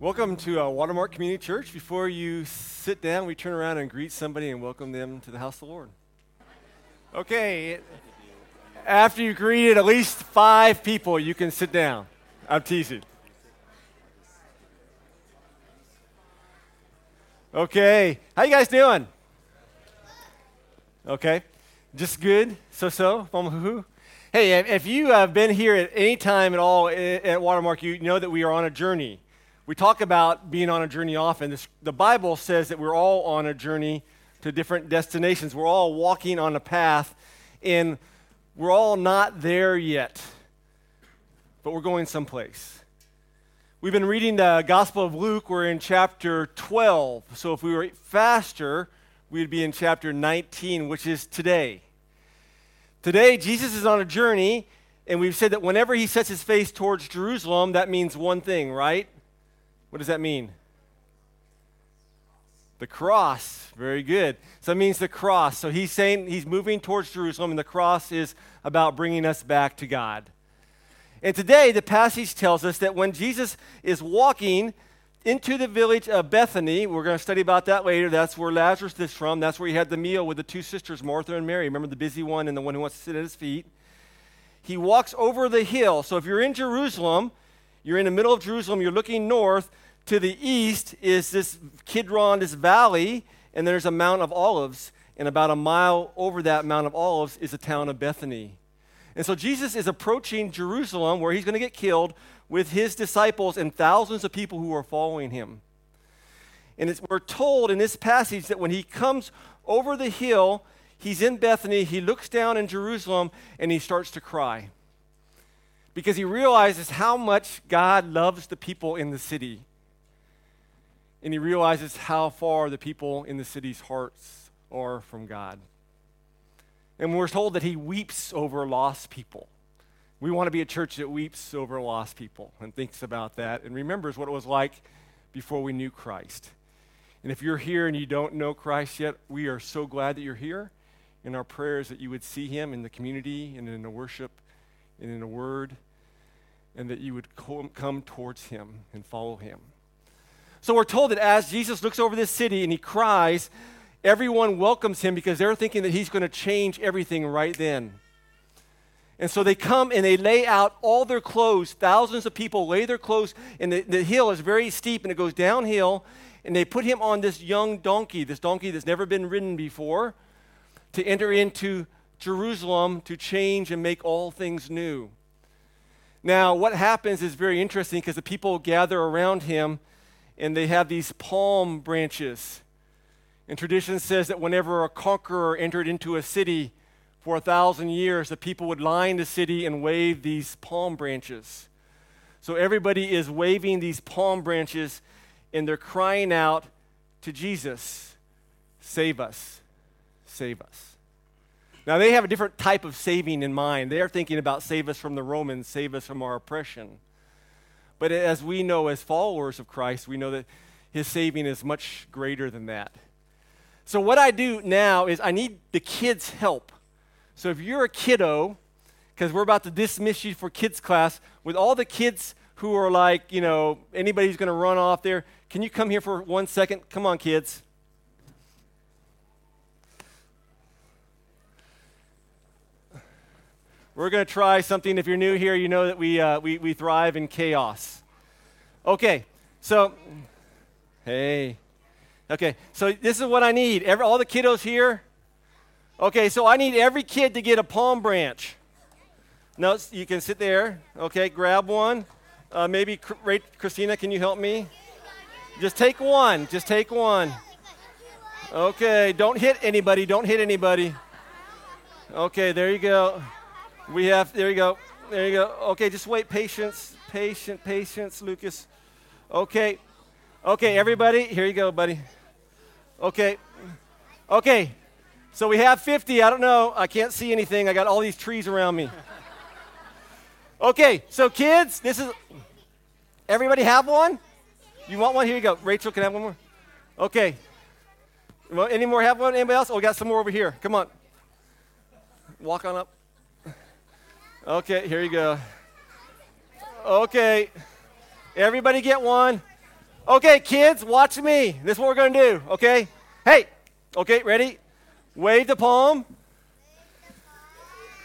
Welcome to uh, Watermark Community Church. Before you sit down, we turn around and greet somebody and welcome them to the house of the Lord. Okay, after you greeted at least five people, you can sit down. I'm teasing. Okay, how you guys doing? Okay, just good, so-so, hoo Hey, if you have been here at any time at all at Watermark, you know that we are on a journey. We talk about being on a journey often. This, the Bible says that we're all on a journey to different destinations. We're all walking on a path, and we're all not there yet, but we're going someplace. We've been reading the Gospel of Luke. We're in chapter 12. So if we were faster, we'd be in chapter 19, which is today. Today, Jesus is on a journey, and we've said that whenever he sets his face towards Jerusalem, that means one thing, right? What does that mean? The cross. Very good. So it means the cross. So he's saying he's moving towards Jerusalem, and the cross is about bringing us back to God. And today, the passage tells us that when Jesus is walking into the village of Bethany, we're going to study about that later. That's where Lazarus is from. That's where he had the meal with the two sisters, Martha and Mary. Remember the busy one and the one who wants to sit at his feet? He walks over the hill. So if you're in Jerusalem, you're in the middle of Jerusalem, you're looking north. To the east is this Kidron, this valley, and there's a Mount of Olives. And about a mile over that Mount of Olives is the town of Bethany. And so Jesus is approaching Jerusalem where he's going to get killed with his disciples and thousands of people who are following him. And we're told in this passage that when he comes over the hill, he's in Bethany, he looks down in Jerusalem, and he starts to cry. Because he realizes how much God loves the people in the city. And he realizes how far the people in the city's hearts are from God. And we're told that he weeps over lost people. We want to be a church that weeps over lost people and thinks about that and remembers what it was like before we knew Christ. And if you're here and you don't know Christ yet, we are so glad that you're here. In our prayers that you would see him in the community and in the worship and in the word, and that you would come towards him and follow him. So we're told that as Jesus looks over this city and he cries, everyone welcomes him because they're thinking that he's going to change everything right then. And so they come and they lay out all their clothes. Thousands of people lay their clothes, and the, the hill is very steep and it goes downhill. And they put him on this young donkey, this donkey that's never been ridden before, to enter into Jerusalem to change and make all things new. Now, what happens is very interesting because the people gather around him and they have these palm branches. And tradition says that whenever a conqueror entered into a city, for a thousand years, the people would line the city and wave these palm branches. So everybody is waving these palm branches and they're crying out to Jesus, Save us, save us. Now, they have a different type of saving in mind. They are thinking about save us from the Romans, save us from our oppression. But as we know, as followers of Christ, we know that his saving is much greater than that. So, what I do now is I need the kids' help. So if you're a kiddo, because we're about to dismiss you for kids class, with all the kids who are like, you know, anybody who's going to run off there, can you come here for one second? Come on, kids. We're going to try something. If you're new here, you know that we, uh, we, we thrive in chaos. Okay, so, hey. Okay, so this is what I need. Every, all the kiddos here, Okay, so I need every kid to get a palm branch. No, you can sit there. Okay, grab one. Uh, maybe, Christina, can you help me? Just take one. Just take one. Okay, don't hit anybody. Don't hit anybody. Okay, there you go. We have, there you go. There you go. Okay, just wait. Patience, patience, patience, Lucas. Okay. Okay, everybody, here you go, buddy. Okay. Okay, so we have 50. I don't know. I can't see anything. I got all these trees around me. Okay, so kids, this is. Everybody have one? You want one? Here you go. Rachel can I have one more. Okay. Well, any more have one? Anybody else? Oh, we got some more over here. Come on. Walk on up. Okay, here you go. Okay. Everybody get one. Okay, kids, watch me. This is what we're going to do, okay? Hey, okay, ready? Wave the palm.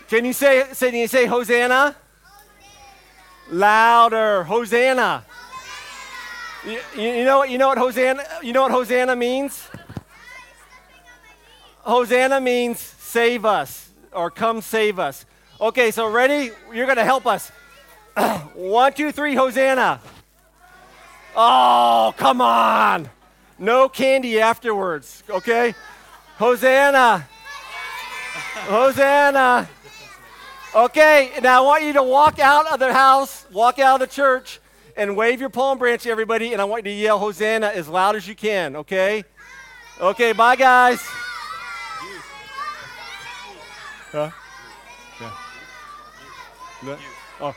Can you say, say, can you say Hosanna? Louder, Hosanna. You, you, know, you know what Hosanna, you know what Hosanna means? Hosanna means save us or come save us. Okay, so ready? You're going to help us. One, two, three, Hosanna. Oh, come on. No candy afterwards, okay? Hosanna. Hosanna. Okay, now I want you to walk out of the house, walk out of the church, and wave your palm branch, everybody, and I want you to yell Hosanna as loud as you can, okay? Okay, bye, guys. Huh? Oh.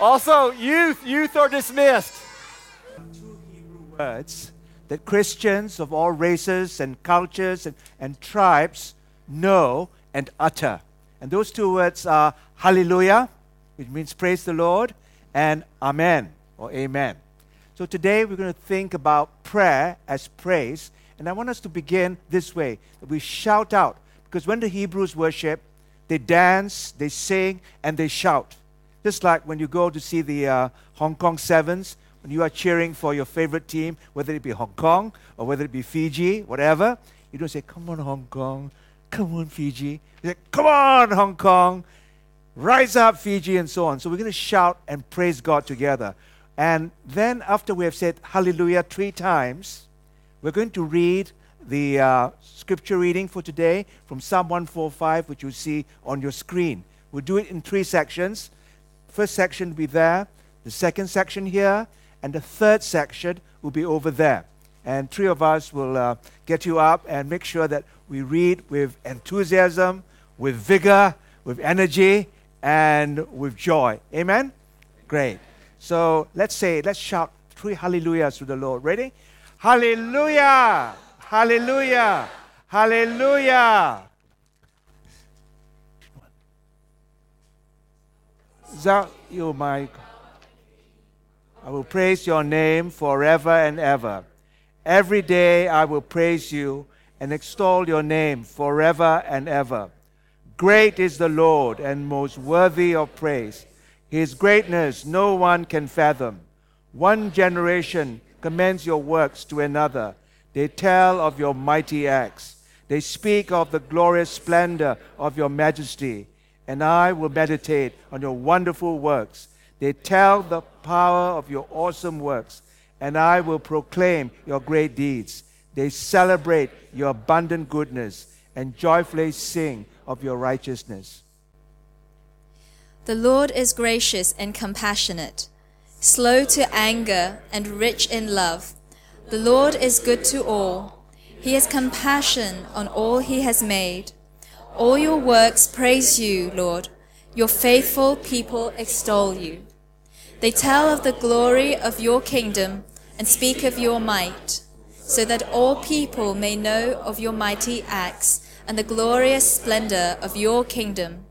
Also, youth, youth are dismissed. Two Hebrew words that Christians of all races and cultures and, and tribes know and utter. And those two words are hallelujah, which means praise the Lord, and amen or amen. So today we're going to think about prayer as praise. And I want us to begin this way that we shout out. Because when the Hebrews worship, they dance, they sing, and they shout. Just like when you go to see the uh, Hong Kong Sevens, when you are cheering for your favorite team, whether it be Hong Kong or whether it be Fiji, whatever, you don't say, Come on, Hong Kong, come on, Fiji. You say, Come on, Hong Kong, rise up, Fiji, and so on. So we're going to shout and praise God together. And then, after we have said hallelujah three times, we're going to read the uh, scripture reading for today from Psalm 145, which you see on your screen. We'll do it in three sections. First section will be there, the second section here, and the third section will be over there. And three of us will uh, get you up and make sure that we read with enthusiasm, with vigor, with energy, and with joy. Amen? Great. So let's say, let's shout three hallelujahs to the Lord. Ready? Hallelujah! Hallelujah! Hallelujah! That you, my God. I will praise your name forever and ever. Every day I will praise you and extol your name forever and ever. Great is the Lord and most worthy of praise. His greatness no one can fathom. One generation commends your works to another. They tell of your mighty acts. They speak of the glorious splendor of your majesty. And I will meditate on your wonderful works. They tell the power of your awesome works, and I will proclaim your great deeds. They celebrate your abundant goodness and joyfully sing of your righteousness. The Lord is gracious and compassionate, slow to anger and rich in love. The Lord is good to all. He has compassion on all he has made. All your works praise you, Lord. Your faithful people extol you. They tell of the glory of your kingdom and speak of your might, so that all people may know of your mighty acts and the glorious splendor of your kingdom.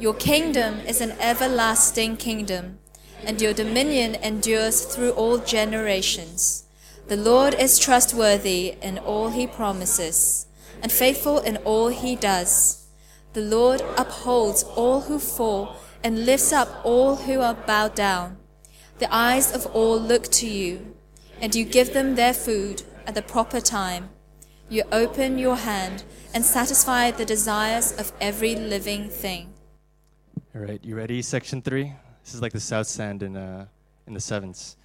Your kingdom is an everlasting kingdom, and your dominion endures through all generations. The Lord is trustworthy in all he promises, and faithful in all he does. The Lord upholds all who fall and lifts up all who are bowed down. The eyes of all look to you, and you give them their food at the proper time. You open your hand and satisfy the desires of every living thing. All right, you ready? Section three. This is like the South Stand in uh, in the sevens.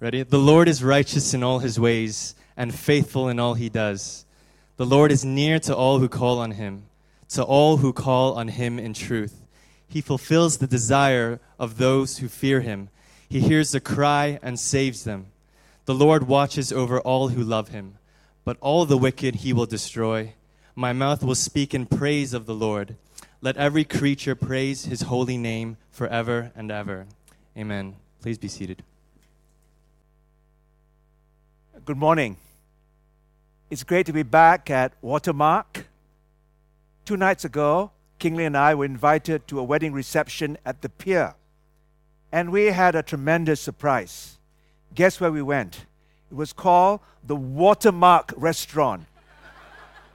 Ready? The Lord is righteous in all his ways and faithful in all he does. The Lord is near to all who call on him, to all who call on him in truth. He fulfills the desire of those who fear him. He hears the cry and saves them. The Lord watches over all who love him but all the wicked he will destroy. My mouth will speak in praise of the Lord. Let every creature praise his holy name forever and ever. Amen. Please be seated. Good morning. It's great to be back at Watermark. Two nights ago, Kingley and I were invited to a wedding reception at the pier. And we had a tremendous surprise. Guess where we went? It was called the Watermark Restaurant.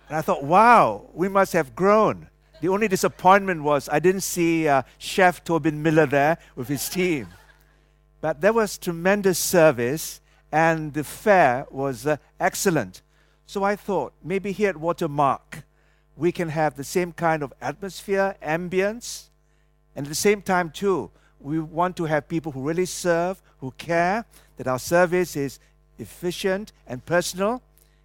And I thought, wow, we must have grown. The only disappointment was I didn't see uh, Chef Tobin Miller there with his team. But there was tremendous service, and the fare was uh, excellent. So I thought maybe here at Watermark, we can have the same kind of atmosphere, ambience, and at the same time, too, we want to have people who really serve, who care, that our service is efficient and personal.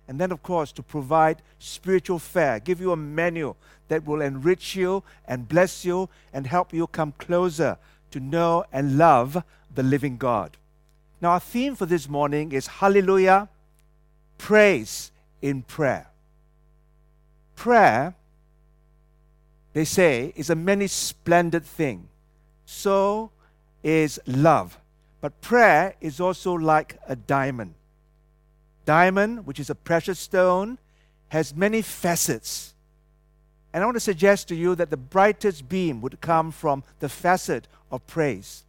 And then, of course, to provide spiritual fare, give you a menu that will enrich you and bless you and help you come closer to know and love the living God. Now, our theme for this morning is Hallelujah, praise in prayer. Prayer, they say, is a many splendid thing. So is love. But prayer is also like a diamond. Diamond, which is a precious stone, has many facets. And I want to suggest to you that the brightest beam would come from the facet of praise.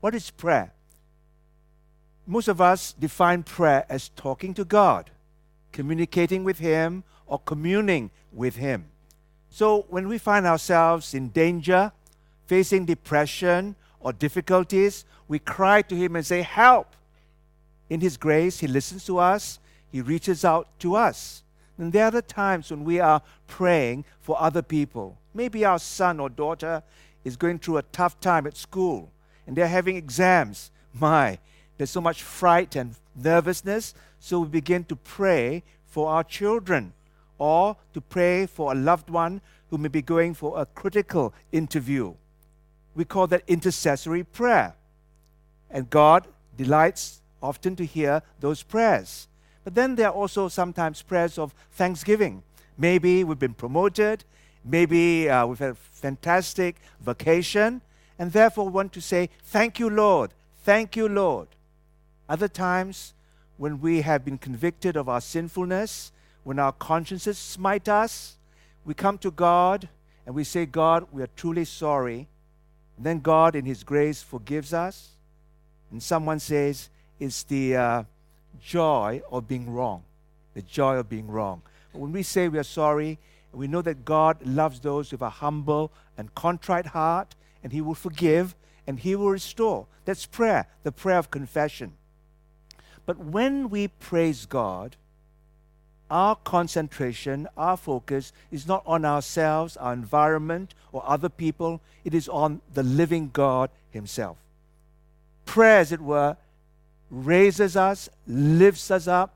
What is prayer? Most of us define prayer as talking to God, communicating with Him, or communing with Him. So when we find ourselves in danger, facing depression or difficulties, we cry to Him and say, Help! In His grace, He listens to us, He reaches out to us. And there are the times when we are praying for other people. Maybe our son or daughter is going through a tough time at school and they're having exams. My, there's so much fright and nervousness. So we begin to pray for our children or to pray for a loved one who may be going for a critical interview. We call that intercessory prayer. And God delights often to hear those prayers. But then there are also sometimes prayers of thanksgiving. Maybe we've been promoted, maybe uh, we've had a fantastic vacation, and therefore want to say, Thank you, Lord. Thank you, Lord. Other times, when we have been convicted of our sinfulness, when our consciences smite us, we come to God and we say, God, we are truly sorry. And then God, in His grace, forgives us. And someone says, It's the uh, joy of being wrong. The joy of being wrong. But when we say we are sorry, we know that God loves those with a humble and contrite heart, and He will forgive and He will restore. That's prayer, the prayer of confession. But when we praise God, our concentration, our focus is not on ourselves, our environment, or other people. It is on the living God Himself. Prayer, as it were, raises us, lifts us up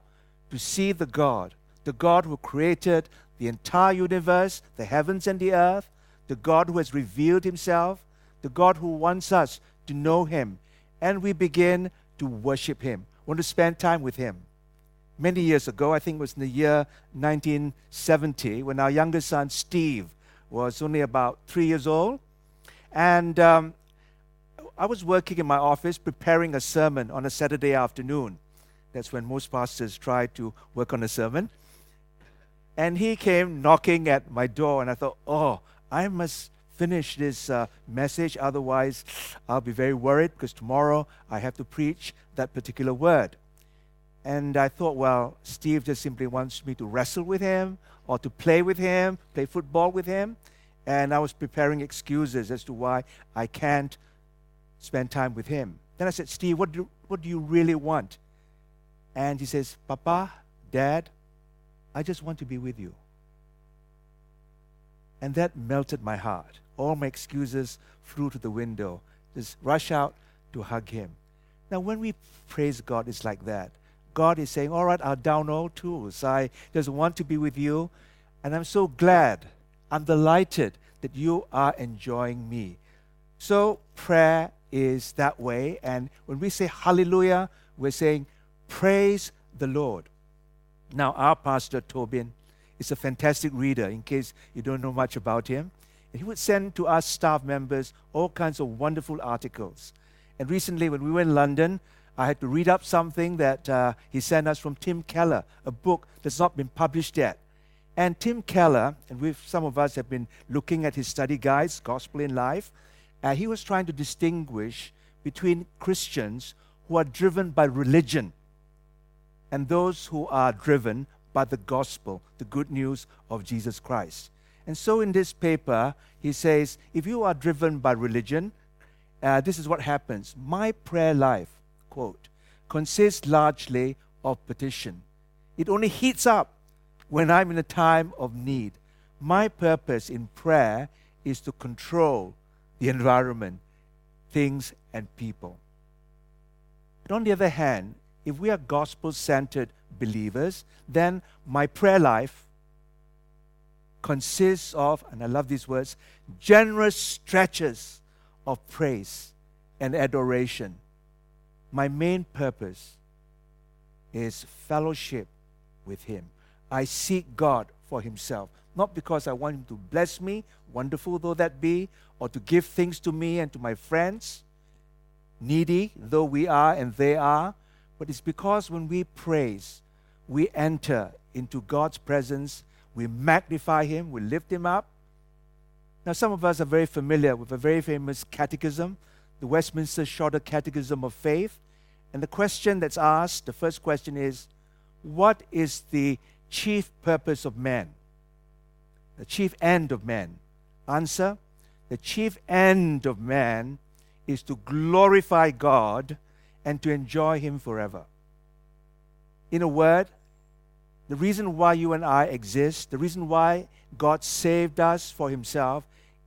to see the God, the God who created the entire universe, the heavens and the earth, the God who has revealed himself, the God who wants us to know him. And we begin to worship him, want to spend time with him. Many years ago, I think it was in the year 1970, when our youngest son, Steve, was only about three years old. And um, I was working in my office preparing a sermon on a Saturday afternoon. That's when most pastors try to work on a sermon. And he came knocking at my door, and I thought, oh, I must finish this uh, message, otherwise, I'll be very worried because tomorrow I have to preach that particular word. And I thought, well, Steve just simply wants me to wrestle with him or to play with him, play football with him. And I was preparing excuses as to why I can't spend time with him. Then I said, Steve, what do, what do you really want? And he says, Papa, Dad, I just want to be with you. And that melted my heart. All my excuses flew to the window. Just rush out to hug him. Now, when we praise God, it's like that. God is saying, All right, I'll down all tools. I just want to be with you. And I'm so glad, I'm delighted that you are enjoying me. So, prayer is that way. And when we say hallelujah, we're saying praise the Lord. Now, our pastor, Tobin, is a fantastic reader, in case you don't know much about him. He would send to us staff members all kinds of wonderful articles. And recently, when we were in London, I had to read up something that uh, he sent us from Tim Keller, a book that's not been published yet. And Tim Keller, and we some of us have been looking at his study guides, Gospel in Life, uh, he was trying to distinguish between Christians who are driven by religion and those who are driven by the gospel, the good news of Jesus Christ. And so in this paper, he says, if you are driven by religion, uh, this is what happens. My prayer life, quote, consists largely of petition. It only heats up when I'm in a time of need. My purpose in prayer is to control the environment, things, and people. But on the other hand, if we are gospel centered believers, then my prayer life consists of, and I love these words, generous stretches of praise and adoration. My main purpose is fellowship with Him. I seek God for Himself, not because I want Him to bless me, wonderful though that be, or to give things to me and to my friends, needy though we are and they are, but it's because when we praise, we enter into God's presence, we magnify Him, we lift Him up. Now, some of us are very familiar with a very famous catechism, the Westminster Shorter Catechism of Faith. And the question that's asked, the first question is, What is the chief purpose of man? The chief end of man? Answer The chief end of man is to glorify God and to enjoy Him forever. In a word, the reason why you and I exist, the reason why God saved us for Himself,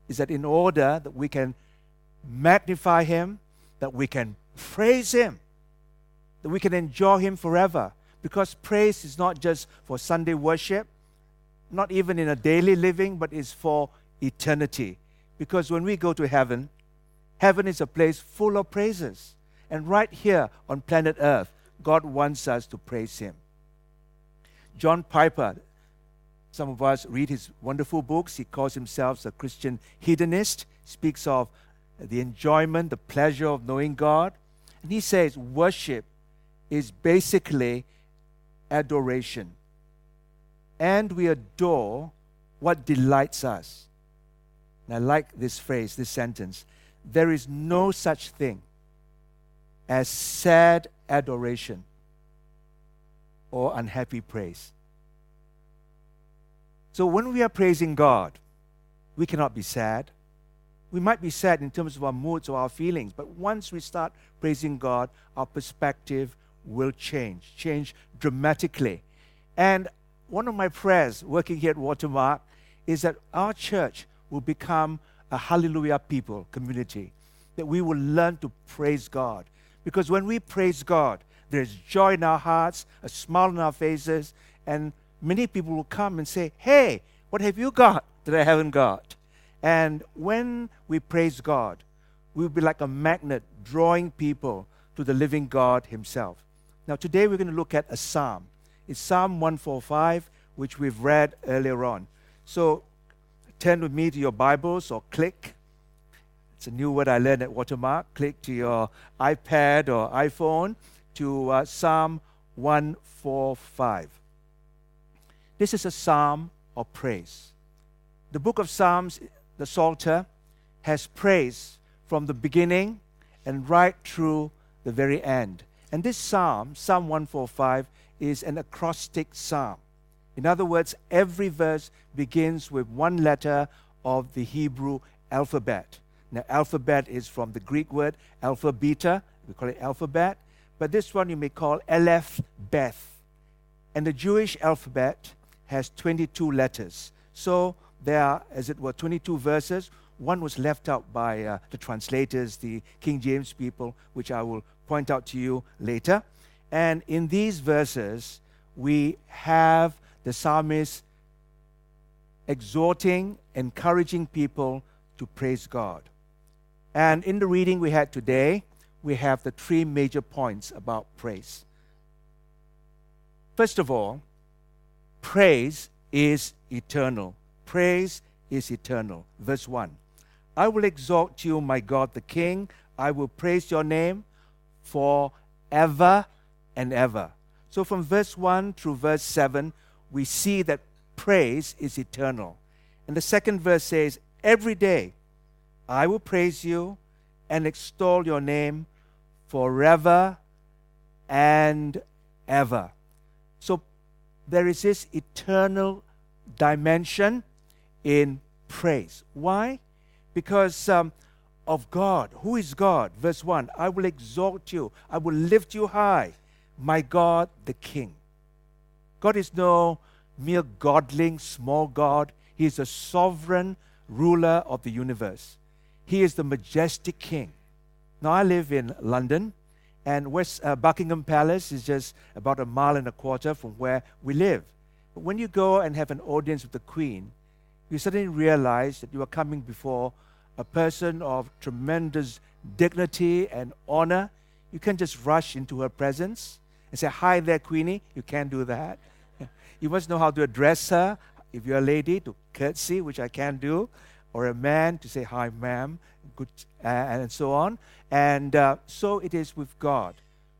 is that in order that we can magnify Him, that we can praise Him, that we can enjoy Him forever. Because praise is not just for Sunday worship, not even in a daily living, but is for eternity. Because when we go to heaven, heaven is a place full of praises. And right here on planet Earth, God wants us to praise Him. John Piper, some of us read his wonderful books. He calls himself a Christian hedonist, speaks of the enjoyment, the pleasure of knowing God. And he says worship is basically adoration. And we adore what delights us. And I like this phrase, this sentence. There is no such thing as sad adoration or unhappy praise. So when we are praising God, we cannot be sad. We might be sad in terms of our moods or our feelings, but once we start praising God, our perspective will change, change dramatically. And one of my prayers working here at Watermark is that our church will become a hallelujah people community, that we will learn to praise God. Because when we praise God, there's joy in our hearts, a smile on our faces, and many people will come and say, Hey, what have you got that I haven't got? And when we praise God, we'll be like a magnet drawing people to the living God Himself. Now, today we're going to look at a psalm. It's Psalm 145, which we've read earlier on. So, turn with me to your Bibles or click. It's a new word I learned at Watermark. Click to your iPad or iPhone to uh, Psalm 145. This is a psalm of praise. The book of Psalms, the Psalter, has praise from the beginning and right through the very end. And this psalm, Psalm 145, is an acrostic psalm. In other words, every verse begins with one letter of the Hebrew alphabet. Now, alphabet is from the Greek word alpha beta, we call it alphabet, but this one you may call Aleph Beth. And the Jewish alphabet has 22 letters. So there are, as it were, 22 verses. One was left out by uh, the translators, the King James people, which I will point out to you later. And in these verses, we have the psalmist exhorting, encouraging people to praise God. And in the reading we had today, we have the three major points about praise. First of all, praise is eternal. Praise is eternal. Verse 1 I will exalt you, my God the King. I will praise your name forever and ever. So, from verse 1 through verse 7, we see that praise is eternal. And the second verse says, Every day I will praise you and extol your name forever and ever. So there is this eternal dimension in praise. Why? Because um, of God. Who is God? Verse 1 I will exalt you, I will lift you high, my God, the King. God is no mere godling, small God. He is a sovereign ruler of the universe. He is the majestic King. Now, I live in London, and West uh, Buckingham Palace is just about a mile and a quarter from where we live. But when you go and have an audience with the Queen, you suddenly realize that you are coming before a person of tremendous dignity and honor. You can't just rush into her presence and say, Hi there, Queenie. You can't do that. You must know how to address her. If you're a lady, to curtsy, which I can do, or a man to say, Hi, ma'am, good, uh, and so on. And uh, so it is with God.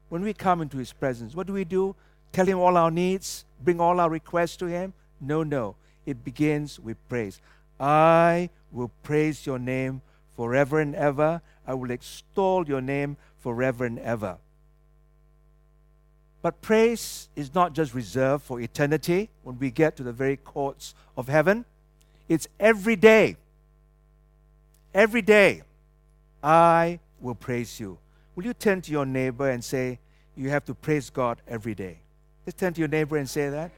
When we come into His presence, what do we do? Tell Him all our needs, bring all our requests to Him? No, no. It begins with praise. I will praise your name forever and ever. I will extol your name forever and ever. But praise is not just reserved for eternity when we get to the very courts of heaven, it's every day. Every day, I will praise you. Will you turn to your neighbor and say, You have to praise God every day? Just turn to your neighbor and say that.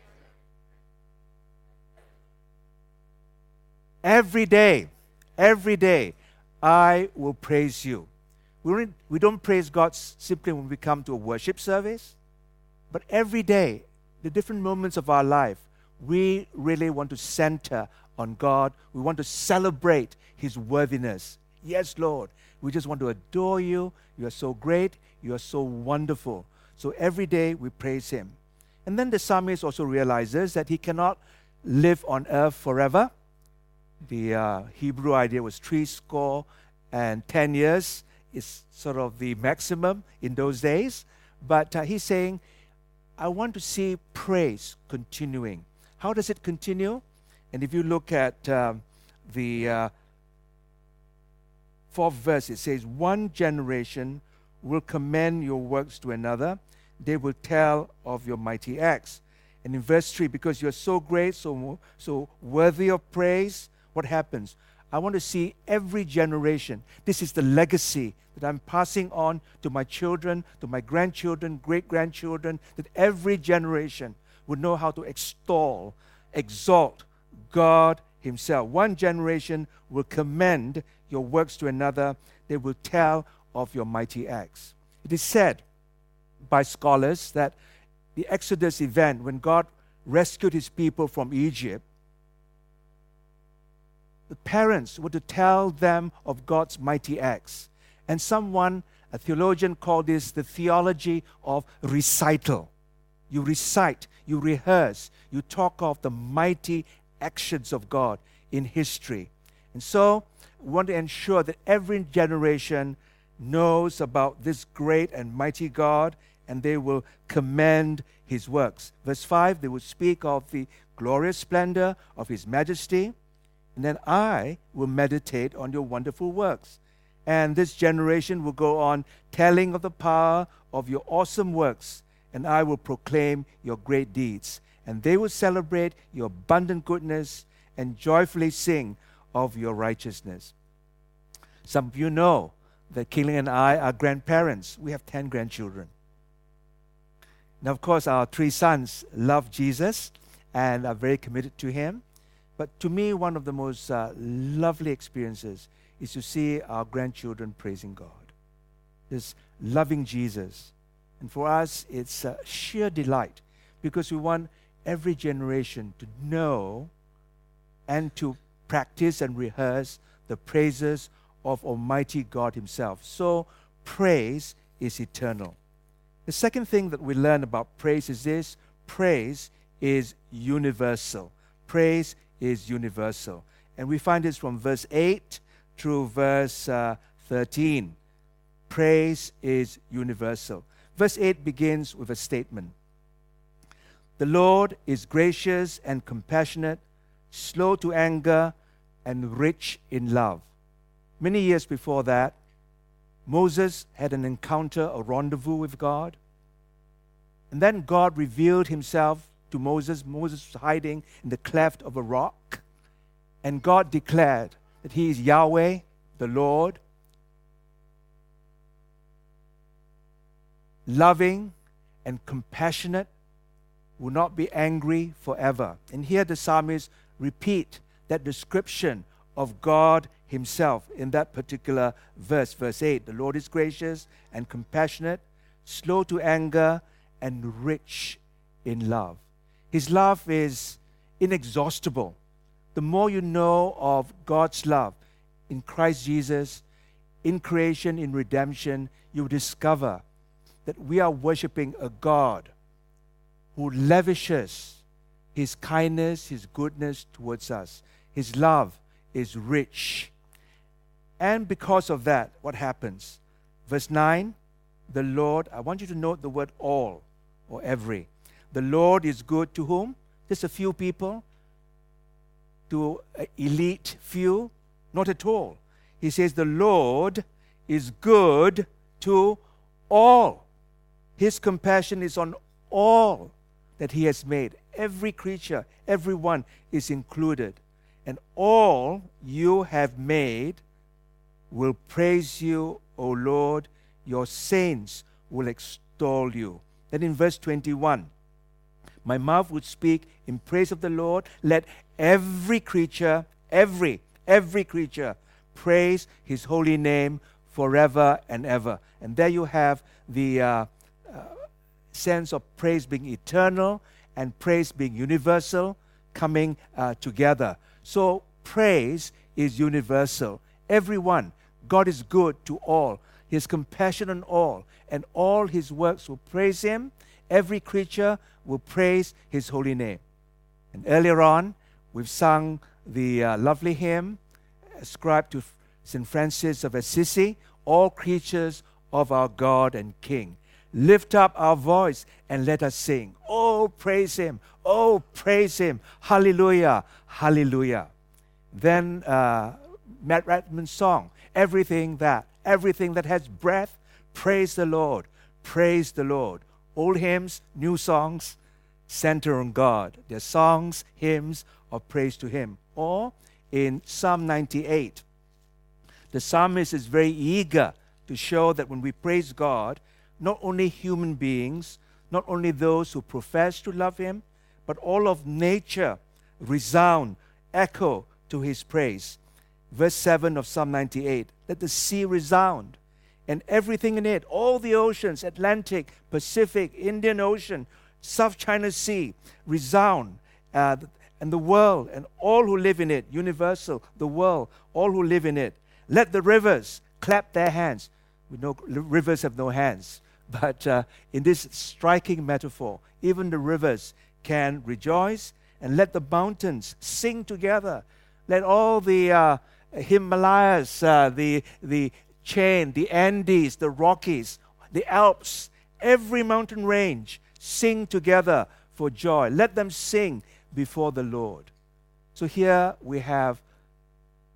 Every day, every day, I will praise you. We don't, we don't praise God simply when we come to a worship service, but every day, the different moments of our life, we really want to center on God. We want to celebrate His worthiness. Yes, Lord, we just want to adore you. You are so great. You are so wonderful. So every day we praise Him. And then the psalmist also realizes that he cannot live on earth forever. The uh, Hebrew idea was three score and ten years is sort of the maximum in those days. But uh, he's saying, I want to see praise continuing. How does it continue? And if you look at um, the uh, fourth verse, it says, One generation will commend your works to another, they will tell of your mighty acts. And in verse 3, because you're so great, so, so worthy of praise, what happens? I want to see every generation. This is the legacy that I'm passing on to my children, to my grandchildren, great grandchildren, that every generation would know how to extol, exalt God Himself. One generation will commend your works to another, they will tell of your mighty acts. It is said by scholars that the Exodus event, when God rescued His people from Egypt, the parents were to tell them of God's mighty acts. And someone, a theologian, called this the theology of recital. You recite, you rehearse, you talk of the mighty actions of God in history. And so, we want to ensure that every generation knows about this great and mighty God and they will commend his works. Verse 5 they will speak of the glorious splendor of his majesty, and then I will meditate on your wonderful works. And this generation will go on telling of the power of your awesome works, and I will proclaim your great deeds and they will celebrate your abundant goodness and joyfully sing of your righteousness. Some of you know that Keeling and I are grandparents. We have 10 grandchildren. Now, of course, our three sons love Jesus and are very committed to Him. But to me, one of the most uh, lovely experiences is to see our grandchildren praising God. This loving Jesus. And for us, it's a sheer delight because we want every generation to know and to practice and rehearse the praises of Almighty God Himself. So, praise is eternal. The second thing that we learn about praise is this praise is universal. Praise is universal. And we find this from verse 8 through verse uh, 13. Praise is universal. Verse 8 begins with a statement the Lord is gracious and compassionate, slow to anger, and rich in love. Many years before that, Moses had an encounter, a rendezvous with God. And then God revealed himself to Moses. Moses was hiding in the cleft of a rock. And God declared that he is Yahweh, the Lord, loving and compassionate, will not be angry forever. And here the psalmist repeat that description of God himself in that particular verse, verse 8. The Lord is gracious and compassionate, slow to anger, and rich in love. His love is inexhaustible. The more you know of God's love in Christ Jesus, in creation, in redemption, you discover that we are worshiping a God who lavishes his kindness, his goodness towards us. His love is rich. And because of that, what happens? Verse 9, the Lord, I want you to note the word all or every. The Lord is good to whom? Just a few people? To elite few? Not at all. He says, The Lord is good to all. His compassion is on all that He has made. Every creature, everyone is included. And all you have made will praise you, O Lord. Your saints will extol you. Then in verse 21, my mouth would speak in praise of the Lord. Let every creature, every, every creature, praise his holy name forever and ever. And there you have the uh, uh, sense of praise being eternal and praise being universal coming uh, together. So, praise is universal. Everyone, God is good to all. His compassion on all, and all his works will praise him. Every creature will praise his holy name. And earlier on, we've sung the uh, lovely hymn ascribed to St. Francis of Assisi All creatures of our God and King. Lift up our voice and let us sing. Oh, praise him. Oh, praise him. Hallelujah. Hallelujah. Then uh, Matt Redman's song, Everything That, everything that has breath, praise the Lord. Praise the Lord. Old hymns, new songs, center on God. They're songs, hymns of praise to Him. Or in Psalm 98, the psalmist is very eager to show that when we praise God, not only human beings, not only those who profess to love Him, but all of nature resound, echo to His praise. Verse 7 of Psalm 98 Let the sea resound and everything in it, all the oceans, Atlantic, Pacific, Indian Ocean, South China Sea, resound. Uh, and the world and all who live in it, universal, the world, all who live in it. Let the rivers clap their hands. We know rivers have no hands, but uh, in this striking metaphor, even the rivers can rejoice, and let the mountains sing together. Let all the uh, Himalayas, uh, the, the chain, the Andes, the Rockies, the Alps, every mountain range sing together for joy. Let them sing before the Lord. So here we have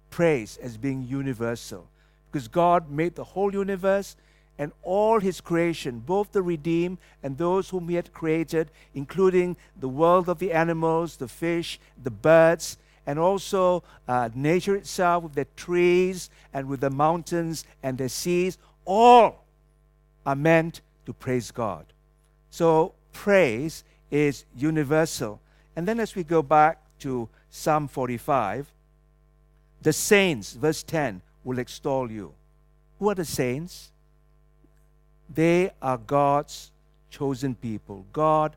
praise as being universal because God made the whole universe and all his creation, both the redeemed and those whom he had created, including the world of the animals, the fish, the birds, and also uh, nature itself with the trees and with the mountains and the seas, all are meant to praise God. So praise is universal. And then as we go back to Psalm 45, the saints, verse 10, will extol you. Who are the saints? They are God's chosen people. God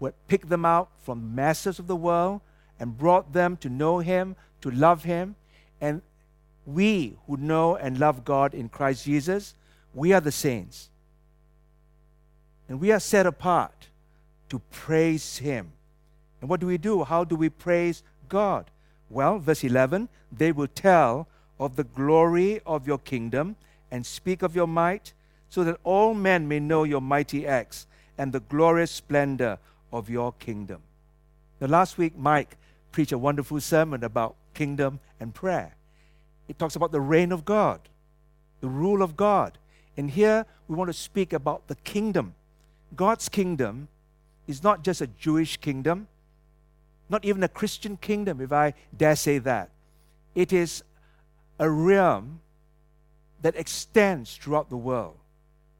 would pick them out from the masses of the world and brought them to know Him, to love Him. And we who know and love God in Christ Jesus, we are the saints. And we are set apart to praise Him. And what do we do? How do we praise God? Well, verse 11 they will tell of the glory of your kingdom and speak of your might, so that all men may know your mighty acts and the glorious splendor of your kingdom. The last week, Mike preached a wonderful sermon about kingdom and prayer. It talks about the reign of God, the rule of God. And here we want to speak about the kingdom God's kingdom is not just a Jewish kingdom, not even a Christian kingdom, if I dare say that. It is a realm that extends throughout the world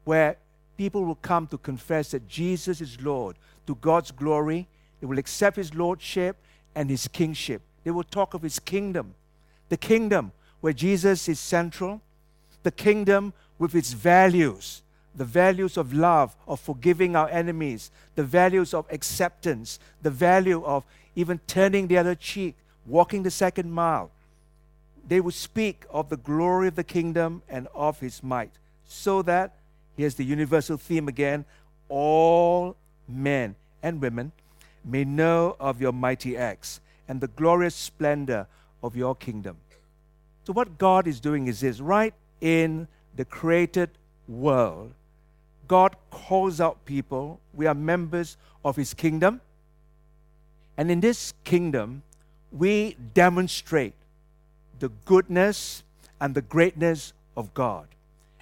where people will come to confess that Jesus is Lord to God's glory. They will accept His Lordship and His kingship. They will talk of His kingdom, the kingdom where Jesus is central, the kingdom with its values, the values of love, of forgiving our enemies, the values of acceptance, the value of even turning the other cheek, walking the second mile. They will speak of the glory of the kingdom and of his might, so that, here's the universal theme again, all men and women may know of your mighty acts and the glorious splendor of your kingdom. So, what God is doing is this right in the created world, God calls out people. We are members of His kingdom. And in this kingdom, we demonstrate the goodness and the greatness of God.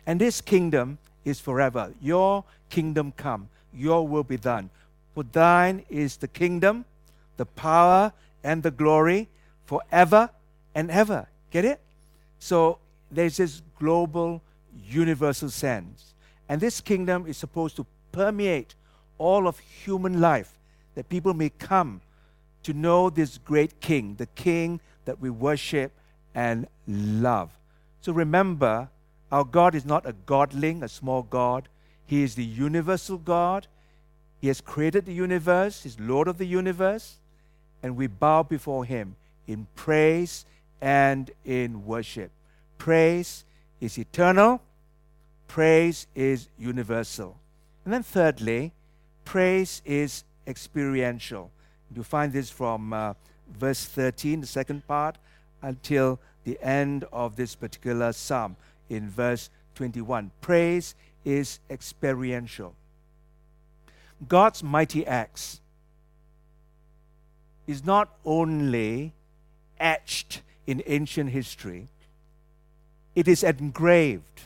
And this kingdom is forever. Your kingdom come, your will be done. For thine is the kingdom, the power, and the glory forever and ever. Get it? So there's this global, universal sense. And this kingdom is supposed to permeate all of human life, that people may come to know this great king, the king that we worship and love. So remember, our God is not a godling, a small God. He is the universal God. He has created the universe, He's Lord of the universe, and we bow before Him in praise and in worship. Praise is eternal, praise is universal. And then, thirdly, praise is experiential. You find this from uh, verse 13, the second part, until the end of this particular psalm in verse 21. Praise is experiential. God's mighty acts is not only etched in ancient history, it is engraved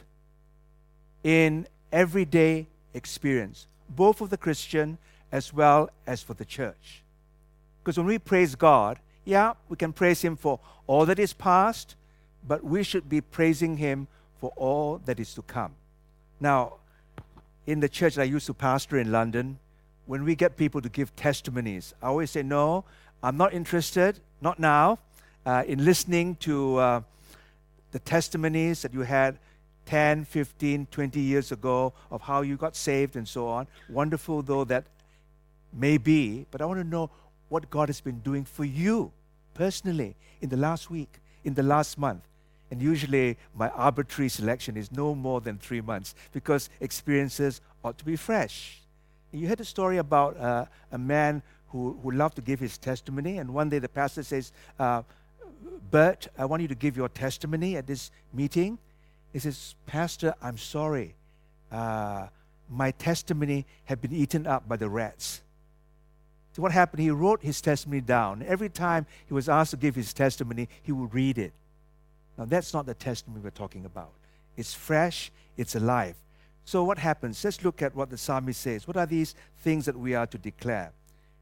in everyday experience, both for the Christian as well as for the church. Because when we praise God, yeah, we can praise Him for all that is past, but we should be praising Him for all that is to come. Now, in the church I used to pastor in London, when we get people to give testimonies, I always say, No, I'm not interested, not now, uh, in listening to uh, the testimonies that you had 10, 15, 20 years ago of how you got saved and so on. Wonderful though that may be, but I want to know what God has been doing for you personally in the last week, in the last month. And usually my arbitrary selection is no more than three months because experiences ought to be fresh. You heard a story about uh, a man who, who loved to give his testimony, and one day the pastor says, uh, Bert, I want you to give your testimony at this meeting. He says, Pastor, I'm sorry. Uh, my testimony had been eaten up by the rats. So, what happened? He wrote his testimony down. Every time he was asked to give his testimony, he would read it. Now, that's not the testimony we're talking about. It's fresh, it's alive. So, what happens? Let's look at what the psalmist says. What are these things that we are to declare?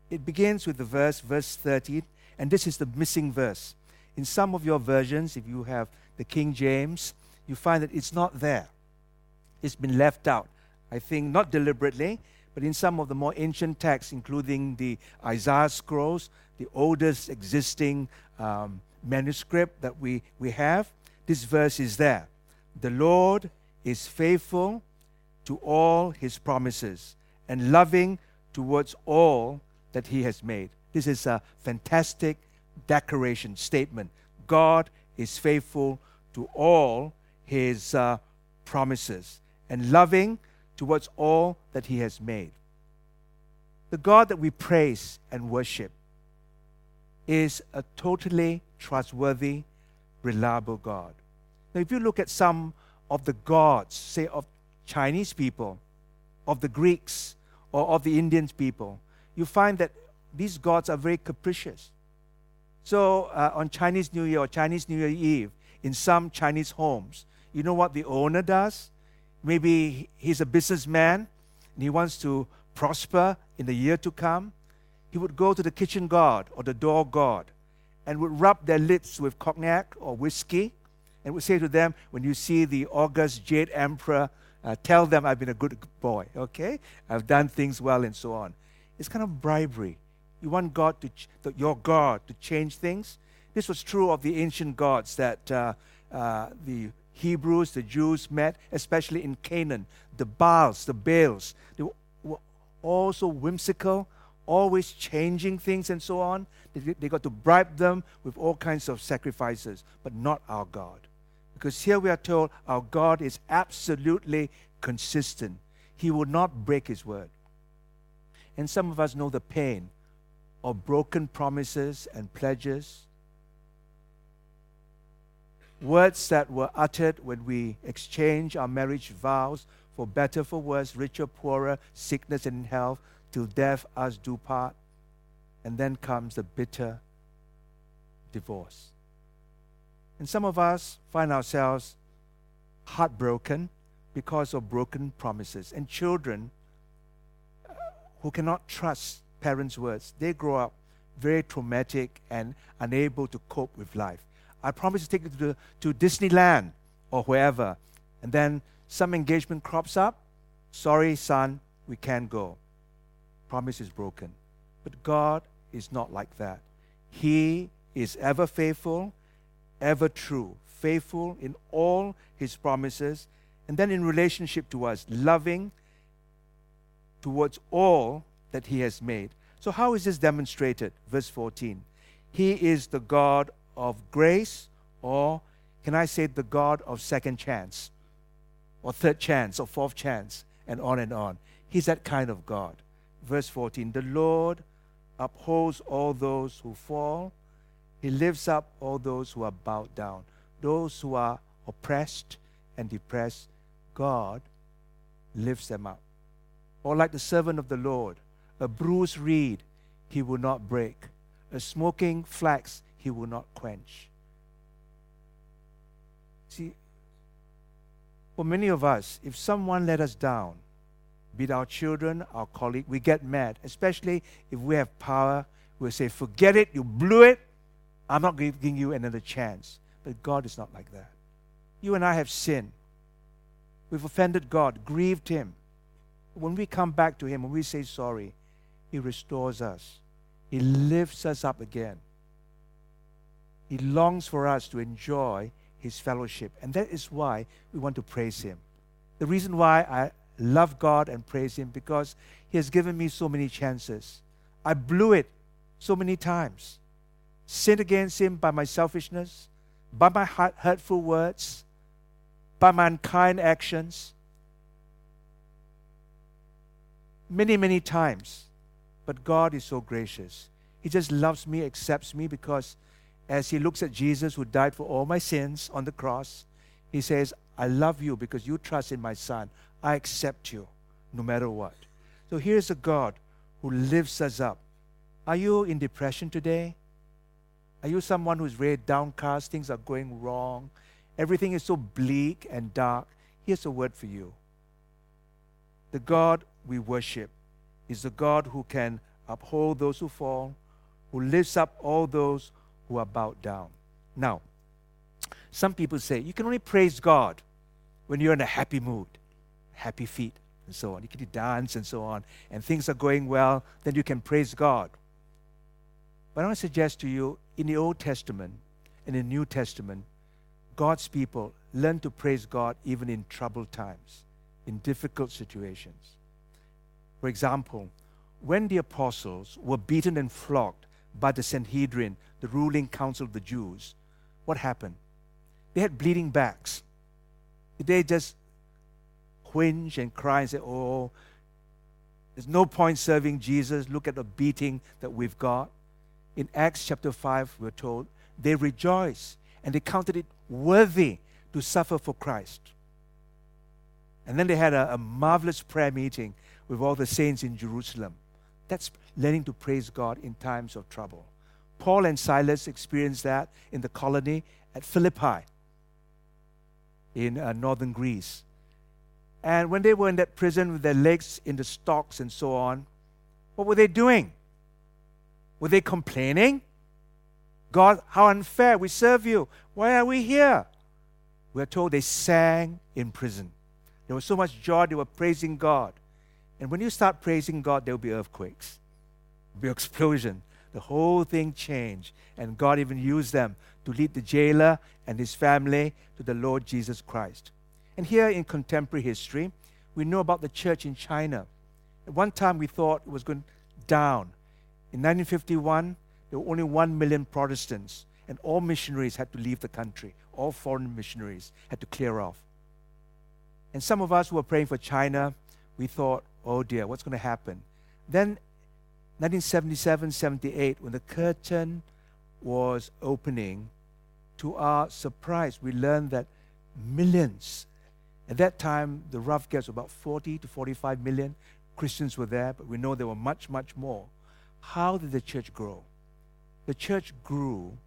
It begins with the verse, verse 13, and this is the missing verse. In some of your versions, if you have the King James, you find that it's not there. It's been left out. I think not deliberately, but in some of the more ancient texts, including the Isaiah scrolls, the oldest existing um, manuscript that we, we have, this verse is there. The Lord is faithful to all his promises and loving towards all that he has made. This is a fantastic declaration statement. God is faithful to all his uh, promises and loving towards all that he has made. The God that we praise and worship is a totally trustworthy, reliable God. Now, if you look at some of the gods, say of Chinese people, of the Greeks, or of the Indian people, you find that these gods are very capricious. So, uh, on Chinese New Year or Chinese New Year Eve, in some Chinese homes, you know what the owner does? Maybe he's a businessman and he wants to prosper in the year to come, he would go to the kitchen guard or the door guard and would rub their lips with cognac or whiskey and would say to them, When you see the august Jade Emperor, uh, tell them I've been a good boy, okay? I've done things well and so on. It's kind of bribery. You want God to, ch- your God to change things. This was true of the ancient gods that uh, uh, the Hebrews, the Jews met, especially in Canaan. The Baals, the Baals, they were also whimsical, always changing things and so on. They, they got to bribe them with all kinds of sacrifices, but not our God. Because here we are told our God is absolutely consistent. He will not break his word. And some of us know the pain of broken promises and pledges. Words that were uttered when we exchange our marriage vows for better, for worse, richer, poorer, sickness and health, till death us do part. And then comes the bitter divorce. And some of us find ourselves heartbroken because of broken promises. And children uh, who cannot trust parents' words, they grow up very traumatic and unable to cope with life. I promise to take you to, to Disneyland or wherever, and then some engagement crops up. Sorry, son, we can't go. Promise is broken. But God is not like that. He is ever faithful ever true, faithful in all his promises, and then in relationship to us, loving towards all that he has made. So, how is this demonstrated? Verse 14. He is the God of grace, or can I say the God of second chance, or third chance, or fourth chance, and on and on. He's that kind of God. Verse 14 The Lord upholds all those who fall he lifts up all those who are bowed down, those who are oppressed and depressed. God lifts them up. Or like the servant of the Lord, a bruised reed he will not break, a smoking flax he will not quench. See, for many of us, if someone let us down, be it our children, our colleague, we get mad, especially if we have power. we'll say, Forget it, you blew it, I'm not giving you another chance. But God is not like that. You and I have sinned. We've offended God, grieved Him. When we come back to Him, when we say sorry, He restores us, He lifts us up again. He longs for us to enjoy His fellowship. And that is why we want to praise Him. The reason why I love God and praise Him because He has given me so many chances. I blew it so many times sinned against Him by my selfishness, by my hurtful words, by my unkind actions. Many, many times. But God is so gracious. He just loves me, accepts me because as He looks at Jesus who died for all my sins on the cross, He says, I love you because you trust in my Son. I accept you no matter what. So here's a God who lifts us up. Are you in depression today? Are you someone who's very downcast? Things are going wrong. Everything is so bleak and dark. Here's a word for you. The God we worship is the God who can uphold those who fall, who lifts up all those who are bowed down. Now, some people say you can only praise God when you're in a happy mood, happy feet, and so on. You can dance and so on, and things are going well, then you can praise God. But I want to suggest to you in the Old Testament and the New Testament, God's people learn to praise God even in troubled times, in difficult situations. For example, when the apostles were beaten and flogged by the Sanhedrin, the ruling council of the Jews, what happened? They had bleeding backs. Did they just whinge and cry and say, Oh, there's no point serving Jesus. Look at the beating that we've got in Acts chapter 5, we're told, they rejoiced and they counted it worthy to suffer for Christ. And then they had a, a, marvelous prayer meeting with all the saints in Jerusalem. That's learning to praise God in times of trouble. Paul and Silas experienced that in the colony at Philippi in uh, northern Greece. And when they were in that prison with their legs in the stocks and so on, what were they doing? Were they complaining? God, how unfair. We serve you. Why are we here? We are told they sang in prison. There was so much joy, they were praising God. And when you start praising God, there will be earthquakes, there will be explosion. The whole thing changed. And God even used them to lead the jailer and his family to the Lord Jesus Christ. And here in contemporary history, we know about the church in China. At one time, we thought it was going down. In 1951, there were only one million Protestants, and all missionaries had to leave the country. All foreign missionaries had to clear off. And some of us who were praying for China, we thought, oh dear, what's going to happen? Then, 1977 78, when the curtain was opening, to our surprise, we learned that millions, at that time, the rough guess about 40 to 45 million Christians were there, but we know there were much, much more. How did the church grow? The church grew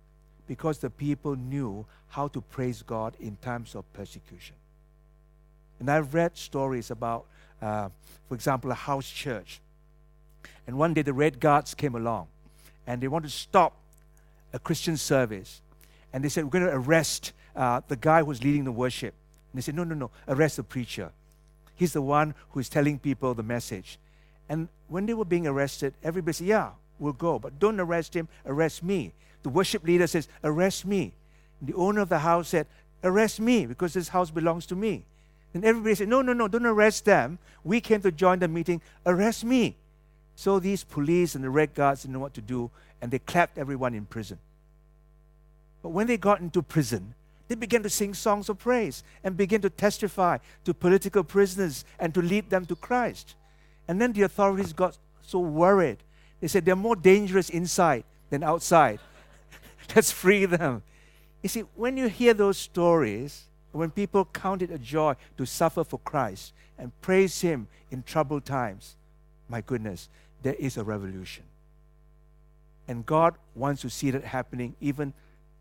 because the people knew how to praise God in times of persecution. And I've read stories about, uh, for example, a house church. And one day the Red Guards came along and they wanted to stop a Christian service. And they said, We're going to arrest uh, the guy who's leading the worship. And they said, No, no, no, arrest the preacher. He's the one who is telling people the message. And when they were being arrested, everybody said, Yeah, we'll go. But don't arrest him, arrest me. The worship leader says, Arrest me. And the owner of the house said, Arrest me because this house belongs to me. And everybody said, No, no, no, don't arrest them. We came to join the meeting. Arrest me. So these police and the red guards didn't know what to do, and they clapped everyone in prison. But when they got into prison, they began to sing songs of praise and begin to testify to political prisoners and to lead them to Christ. And then the authorities got so worried. They said they're more dangerous inside than outside. Let's free them. You see, when you hear those stories, when people count it a joy to suffer for Christ and praise Him in troubled times, my goodness, there is a revolution. And God wants to see that happening even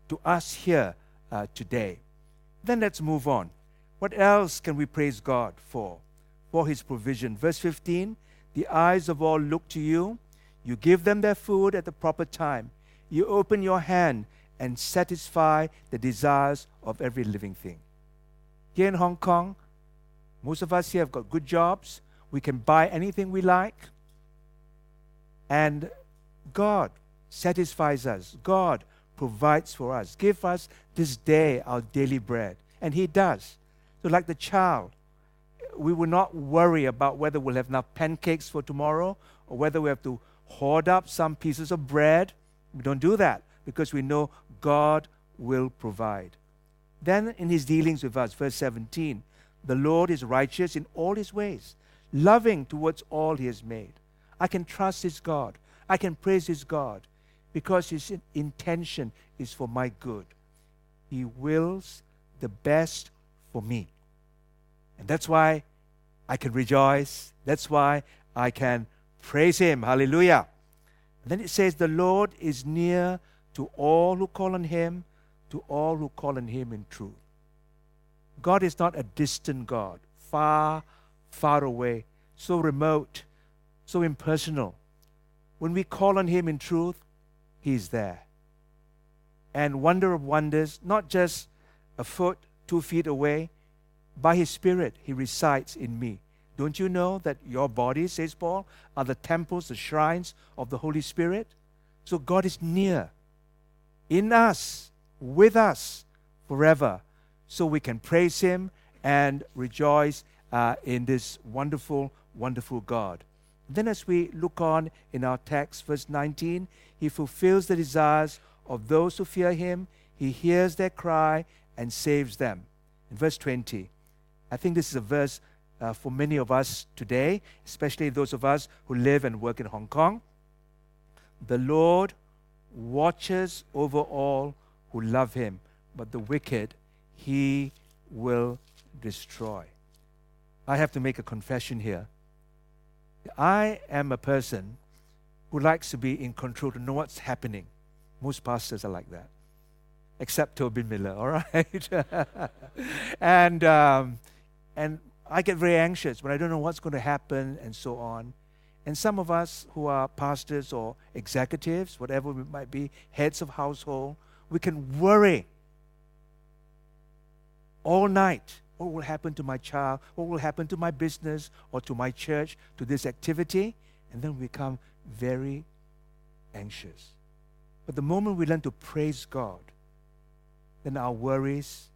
to us here uh, today. Then let's move on. What else can we praise God for? For His provision. Verse 15 The eyes of all look to you. You give them their food at the proper time. You open your hand and satisfy the desires of every living thing. Here in Hong Kong, most of us here have got good jobs. We can buy anything we like. And God satisfies us. God provides for us. Give us this day our daily bread. And He does. So, like the child, we will not worry about whether we'll have enough pancakes for tomorrow or whether we have to hoard up some pieces of bread. We don't do that because we know God will provide. Then, in his dealings with us, verse 17, the Lord is righteous in all his ways, loving towards all he has made. I can trust his God. I can praise his God because his intention is for my good. He wills the best for me. And that's why I can rejoice. That's why I can praise him. Hallelujah. And then it says, The Lord is near to all who call on him, to all who call on him in truth. God is not a distant God, far, far away, so remote, so impersonal. When we call on him in truth, he's there. And wonder of wonders, not just a foot, two feet away, by his Spirit, he resides in me. Don't you know that your bodies, says Paul, are the temples, the shrines of the Holy Spirit? So God is near, in us, with us forever. So we can praise Him and rejoice uh, in this wonderful, wonderful God. Then, as we look on in our text, verse 19, He fulfills the desires of those who fear Him, He hears their cry and saves them. In verse 20, I think this is a verse uh, for many of us today, especially those of us who live and work in Hong Kong. The Lord watches over all who love him, but the wicked he will destroy. I have to make a confession here. I am a person who likes to be in control, to know what's happening. Most pastors are like that, except Tobin Miller, all right? and, um, and I get very anxious when I don't know what's going to happen and so on. And some of us who are pastors or executives, whatever we might be, heads of household, we can worry all night. What will happen to my child? What will happen to my business or to my church, to this activity? And then we become very anxious. But the moment we learn to praise God, then our worries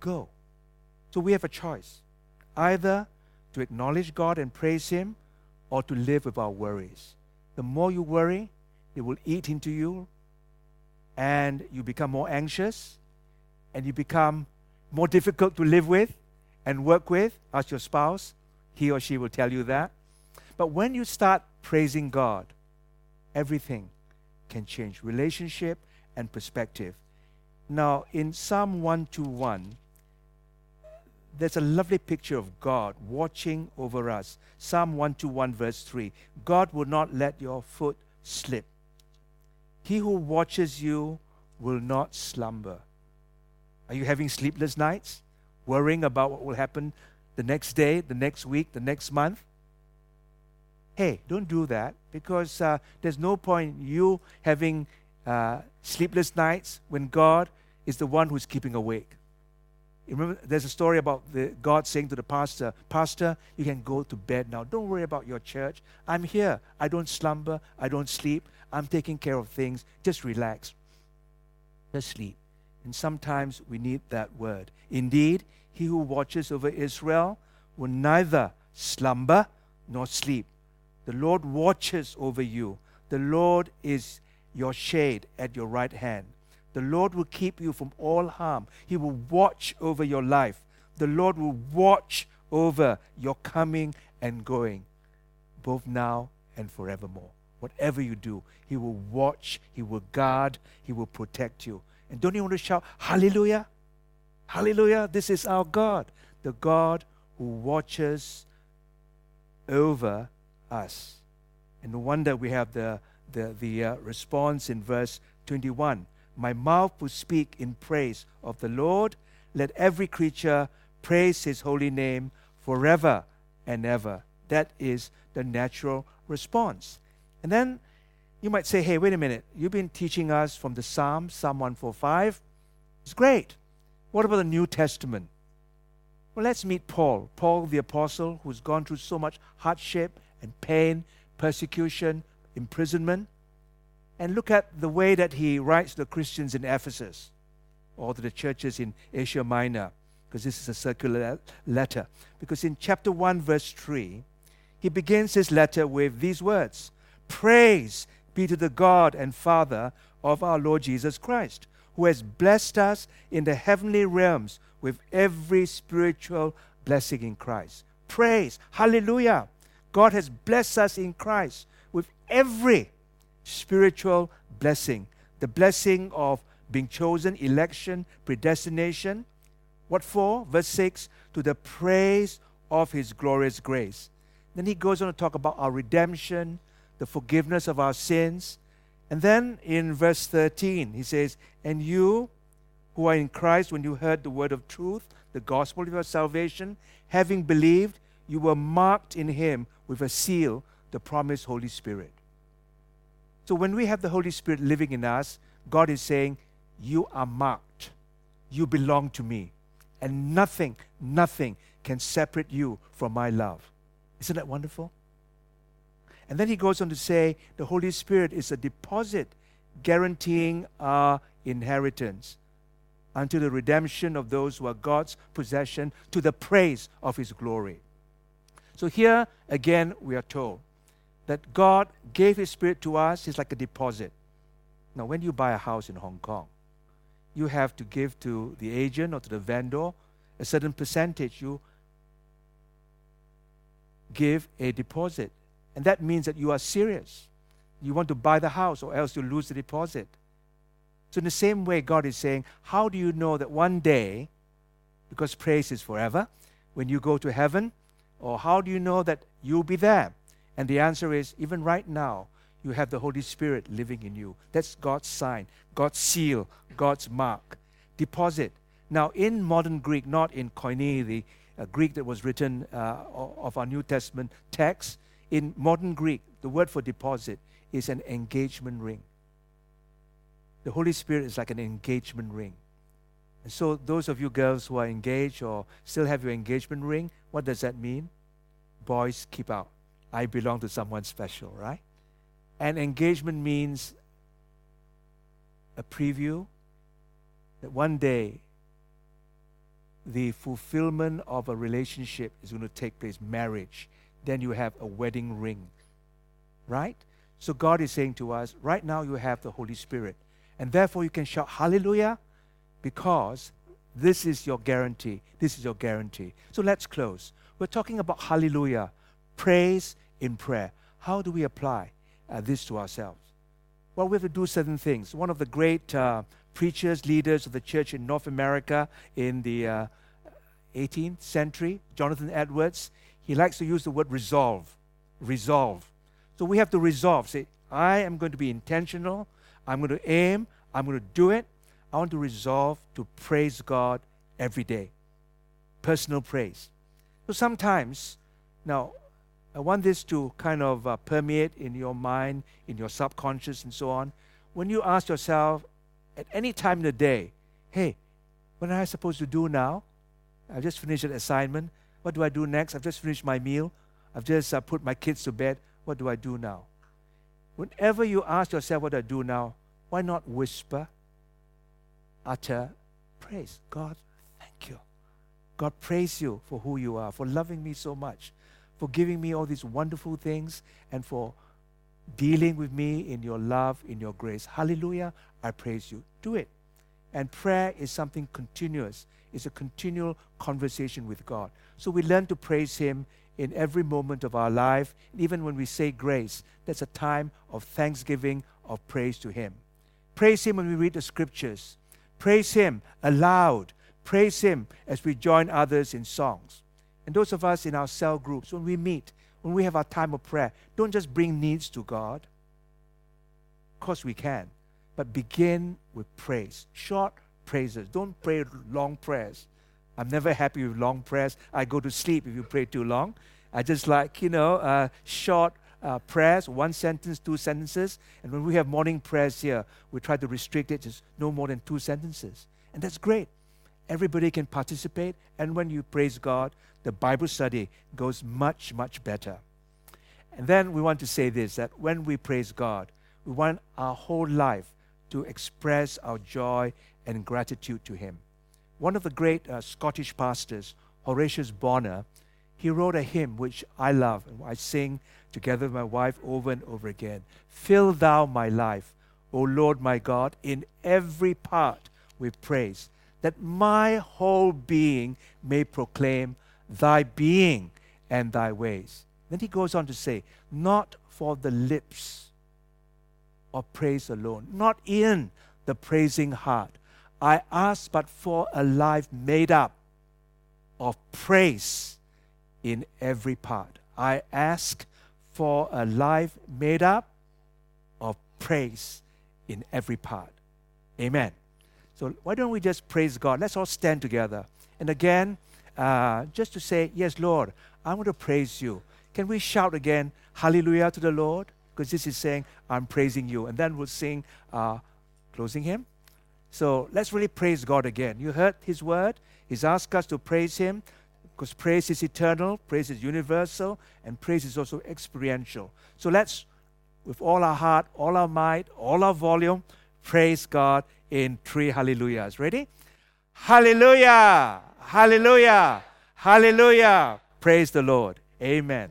go. So we have a choice either to acknowledge God and praise Him or to live with our worries. The more you worry, it will eat into you and you become more anxious and you become more difficult to live with and work with. Ask your spouse, he or she will tell you that. But when you start praising God, everything can change relationship and perspective. Now, in Psalm 121, there's a lovely picture of God watching over us. Psalm 121, verse 3 God will not let your foot slip. He who watches you will not slumber. Are you having sleepless nights? Worrying about what will happen the next day, the next week, the next month? Hey, don't do that because uh, there's no point you having uh, sleepless nights when God is the one who's keeping awake. You remember, there's a story about the, God saying to the pastor, Pastor, you can go to bed now. Don't worry about your church. I'm here. I don't slumber. I don't sleep. I'm taking care of things. Just relax. Just sleep. And sometimes we need that word. Indeed, he who watches over Israel will neither slumber nor sleep. The Lord watches over you. The Lord is your shade at your right hand. The Lord will keep you from all harm. He will watch over your life. The Lord will watch over your coming and going, both now and forevermore. Whatever you do, He will watch, He will guard, He will protect you. And don't you want to shout, Hallelujah? Hallelujah! This is our God, the God who watches over us. And no wonder we have the, the, the uh, response in verse 21 My mouth will speak in praise of the Lord. Let every creature praise his holy name forever and ever. That is the natural response. And then you might say, hey, wait a minute. You've been teaching us from the Psalms, Psalm 145. It's great. What about the New Testament? Well, let's meet Paul. Paul, the apostle, who's gone through so much hardship and pain, persecution, imprisonment. And look at the way that he writes to the Christians in Ephesus or to the churches in Asia Minor, because this is a circular letter. Because in chapter 1, verse 3, he begins his letter with these words Praise be to the God and Father of our Lord Jesus Christ, who has blessed us in the heavenly realms with every spiritual blessing in Christ. Praise, hallelujah. God has blessed us in Christ with every spiritual blessing the blessing of being chosen, election, predestination. What for? Verse 6 to the praise of his glorious grace. Then he goes on to talk about our redemption, the forgiveness of our sins. And then in verse 13, he says, And you who are in Christ, when you heard the word of truth, the gospel of your salvation, having believed, you were marked in him with a seal, the promised Holy Spirit. So when we have the Holy Spirit living in us, God is saying, You are marked. You belong to me. And nothing, nothing can separate you from my love. Isn't that wonderful? And then he goes on to say, The Holy Spirit is a deposit guaranteeing our inheritance unto the redemption of those who are God's possession to the praise of his glory. So here again, we are told that God gave His Spirit to us is like a deposit. Now, when you buy a house in Hong Kong, you have to give to the agent or to the vendor a certain percentage. You give a deposit. And that means that you are serious. You want to buy the house, or else you lose the deposit. So, in the same way, God is saying, How do you know that one day, because praise is forever, when you go to heaven, or how do you know that you'll be there? And the answer is even right now, you have the Holy Spirit living in you. That's God's sign, God's seal, God's mark. Deposit. Now, in modern Greek, not in Koine, the, uh, Greek that was written uh, of our New Testament text. In modern Greek, the word for deposit is an engagement ring. The Holy Spirit is like an engagement ring. And so, those of you girls who are engaged or still have your engagement ring, what does that mean? Boys, keep out. I belong to someone special, right? And engagement means a preview that one day the fulfillment of a relationship is going to take place marriage. Then you have a wedding ring, right? So God is saying to us, right now you have the Holy Spirit. And therefore you can shout hallelujah because this is your guarantee. This is your guarantee. So let's close. We're talking about hallelujah, praise in prayer. How do we apply uh, this to ourselves? Well, we have to do certain things. One of the great uh, preachers, leaders of the church in North America in the uh, 18th century, Jonathan Edwards, he likes to use the word resolve. Resolve. So we have to resolve. Say, I am going to be intentional. I'm going to aim. I'm going to do it. I want to resolve to praise God every day. Personal praise. So sometimes, now, I want this to kind of uh, permeate in your mind, in your subconscious, and so on. When you ask yourself at any time in the day, hey, what am I supposed to do now? I've just finished an assignment. What do I do next? I've just finished my meal. I've just uh, put my kids to bed. What do I do now? Whenever you ask yourself what I do now, why not whisper, utter praise? God, thank you. God, praise you for who you are, for loving me so much for giving me all these wonderful things and for dealing with me in your love, in your grace. Hallelujah. I praise you. Do it. And prayer is something continuous, it's a continual conversation with God. So we learn to praise Him in every moment of our life. And even when we say grace, that's a time of thanksgiving, of praise to Him. Praise Him when we read the scriptures. Praise Him aloud. Praise Him as we join others in songs. And those of us in our cell groups, when we meet, when we have our time of prayer, don't just bring needs to God. Of course, we can. But begin with praise. Short praises. Don't pray long prayers. I'm never happy with long prayers. I go to sleep if you pray too long. I just like, you know, uh, short uh, prayers, one sentence, two sentences. And when we have morning prayers here, we try to restrict it to no more than two sentences. And that's great. Everybody can participate. And when you praise God, the Bible study goes much, much better. And then we want to say this that when we praise God, we want our whole life to express our joy and gratitude to Him. One of the great uh, Scottish pastors, Horatius Bonar, he wrote a hymn which I love and I sing together with my wife over and over again. Fill thou my life, O Lord my God, in every part with praise, that my whole being may proclaim thy being and thy ways. Then he goes on to say, not for the lips of praise alone, not in the praising heart. I ask but for a life made up of praise in every part. I ask for a life made up of praise in every part. Amen. So why don't we just praise God? Let's all stand together. And again, uh, just to say, Yes, Lord, I want to praise you. Can we shout again, Hallelujah to the Lord? Because this is saying, I'm praising you. And then we'll sing uh, closing hymn. So let's really praise God again. You heard His word. He's asked us to praise Him because praise is eternal, praise is universal, and praise is also experiential. So let's, with all our heart, all our might, all our volume, praise God in three hallelujahs. Ready? Hallelujah! Hallelujah. Hallelujah. Praise the Lord. Amen.